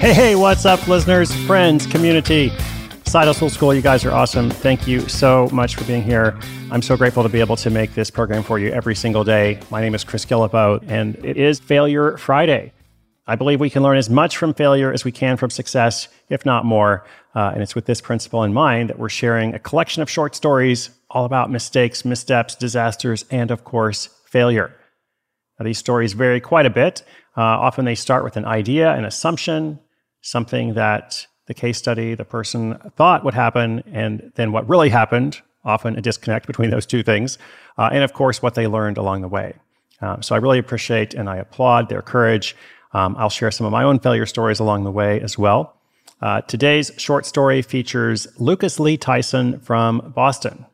Hey, hey, what's up, listeners, friends, community? Side Hustle School, you guys are awesome. Thank you so much for being here. I'm so grateful to be able to make this program for you every single day. My name is Chris Guillebeau, and it is Failure Friday. I believe we can learn as much from failure as we can from success, if not more. Uh, and it's with this principle in mind that we're sharing a collection of short stories all about mistakes, missteps, disasters, and of course, failure. Now, these stories vary quite a bit. Uh, often they start with an idea, an assumption, something that the case study, the person thought would happen, and then what really happened, often a disconnect between those two things, uh, and of course, what they learned along the way. Uh, so I really appreciate and I applaud their courage. Um, I'll share some of my own failure stories along the way as well. Uh, today's short story features Lucas Lee Tyson from Boston.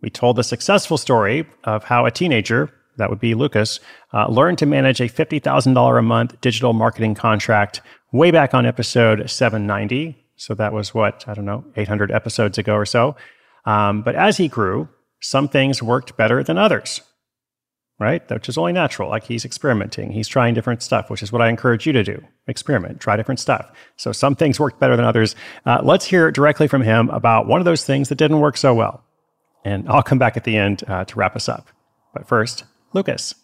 We told the successful story of how a teenager, that would be Lucas, uh, learned to manage a $50,000 a month digital marketing contract way back on episode 790. So that was what, I don't know, 800 episodes ago or so. Um, but as he grew, some things worked better than others, right? Which is only natural. Like he's experimenting, he's trying different stuff, which is what I encourage you to do experiment, try different stuff. So some things worked better than others. Uh, let's hear directly from him about one of those things that didn't work so well. And I'll come back at the end uh, to wrap us up. But first, Lucas.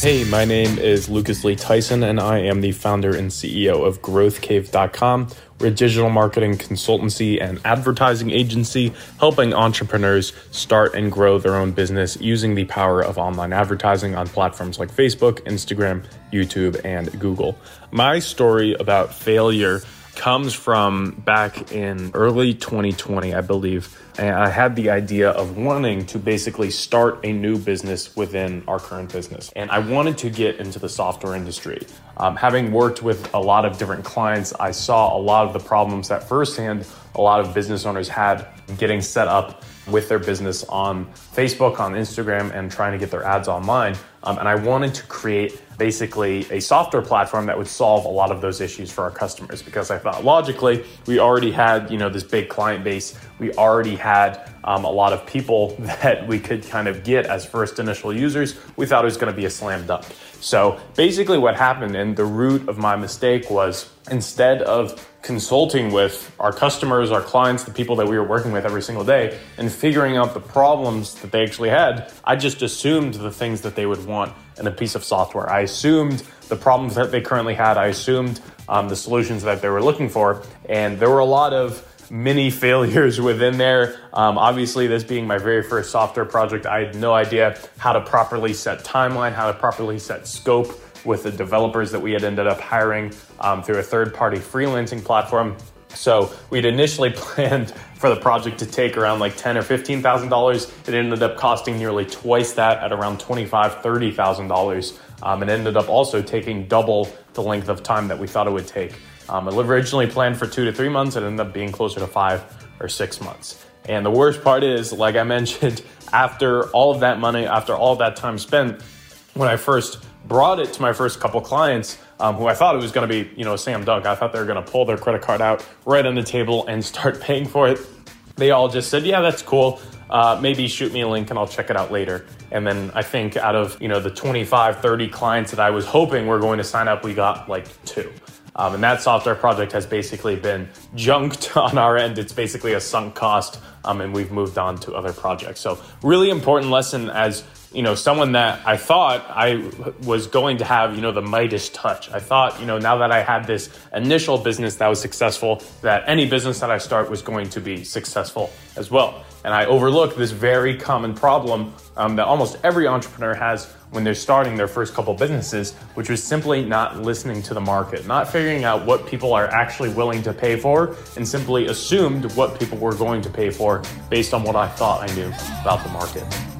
Hey, my name is Lucas Lee Tyson, and I am the founder and CEO of GrowthCave.com. We're a digital marketing consultancy and advertising agency helping entrepreneurs start and grow their own business using the power of online advertising on platforms like Facebook, Instagram, YouTube, and Google. My story about failure comes from back in early 2020, I believe. And I had the idea of wanting to basically start a new business within our current business. And I wanted to get into the software industry. Um, having worked with a lot of different clients, I saw a lot of the problems that firsthand a lot of business owners had getting set up with their business on Facebook, on Instagram, and trying to get their ads online. Um, and I wanted to create basically a software platform that would solve a lot of those issues for our customers because I thought logically we already had you know this big client base, we already had um, a lot of people that we could kind of get as first initial users. We thought it was going to be a slam dunk. So basically, what happened and the root of my mistake was instead of consulting with our customers, our clients, the people that we were working with every single day, and figuring out the problems that they actually had, I just assumed the things that they would want in a piece of software. I assumed the problems that they currently had, I assumed um, the solutions that they were looking for, and there were a lot of many failures within there. Um, obviously, this being my very first software project, I had no idea how to properly set timeline, how to properly set scope with the developers that we had ended up hiring um, through a third party freelancing platform. So we'd initially planned for the project to take around like ten or fifteen thousand dollars. It ended up costing nearly twice that at around twenty-five, thirty thousand dollars. Um, it ended up also taking double the length of time that we thought it would take. Um, it originally planned for two to three months. It ended up being closer to five or six months. And the worst part is, like I mentioned, after all of that money, after all that time spent, when I first brought it to my first couple clients, um, who I thought it was going to be, you know, Sam Dunk. I thought they were going to pull their credit card out right on the table and start paying for it. They all just said, "Yeah, that's cool. uh, maybe shoot me a link and I'll check it out later. And then I think out of you know the 25, 30 clients that I was hoping were going to sign up, we got like two. Um, and that software project has basically been junked on our end. It's basically a sunk cost, um, and we've moved on to other projects. So, really important lesson as you know, someone that I thought I was going to have, you know, the Midas touch. I thought, you know, now that I had this initial business that was successful, that any business that I start was going to be successful as well. And I overlooked this very common problem um, that almost every entrepreneur has when they're starting their first couple businesses, which was simply not listening to the market, not figuring out what people are actually willing to pay for, and simply assumed what people were going to pay for based on what I thought I knew about the market.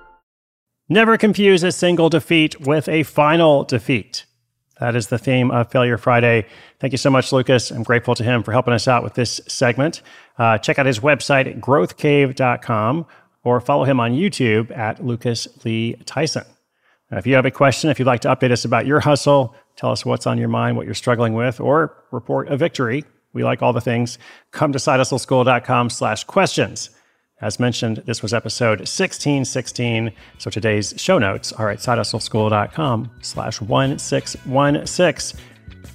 Never confuse a single defeat with a final defeat. That is the theme of Failure Friday. Thank you so much, Lucas. I'm grateful to him for helping us out with this segment. Uh, check out his website growthcave.com or follow him on YouTube at Lucas Lee Tyson. Now, if you have a question, if you'd like to update us about your hustle, tell us what's on your mind, what you're struggling with, or report a victory, we like all the things, come to sidehustleschool.com slash questions. As mentioned, this was episode 1616. So today's show notes are at sidehustleschool.com slash 1616.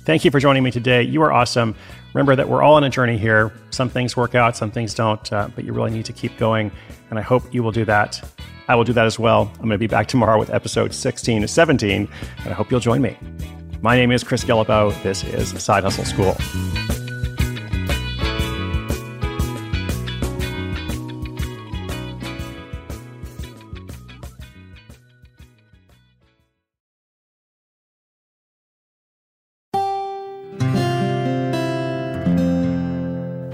Thank you for joining me today. You are awesome. Remember that we're all on a journey here. Some things work out, some things don't, uh, but you really need to keep going. And I hope you will do that. I will do that as well. I'm going to be back tomorrow with episode 16 17, and I hope you'll join me. My name is Chris Guillebeau. This is Side Hustle School.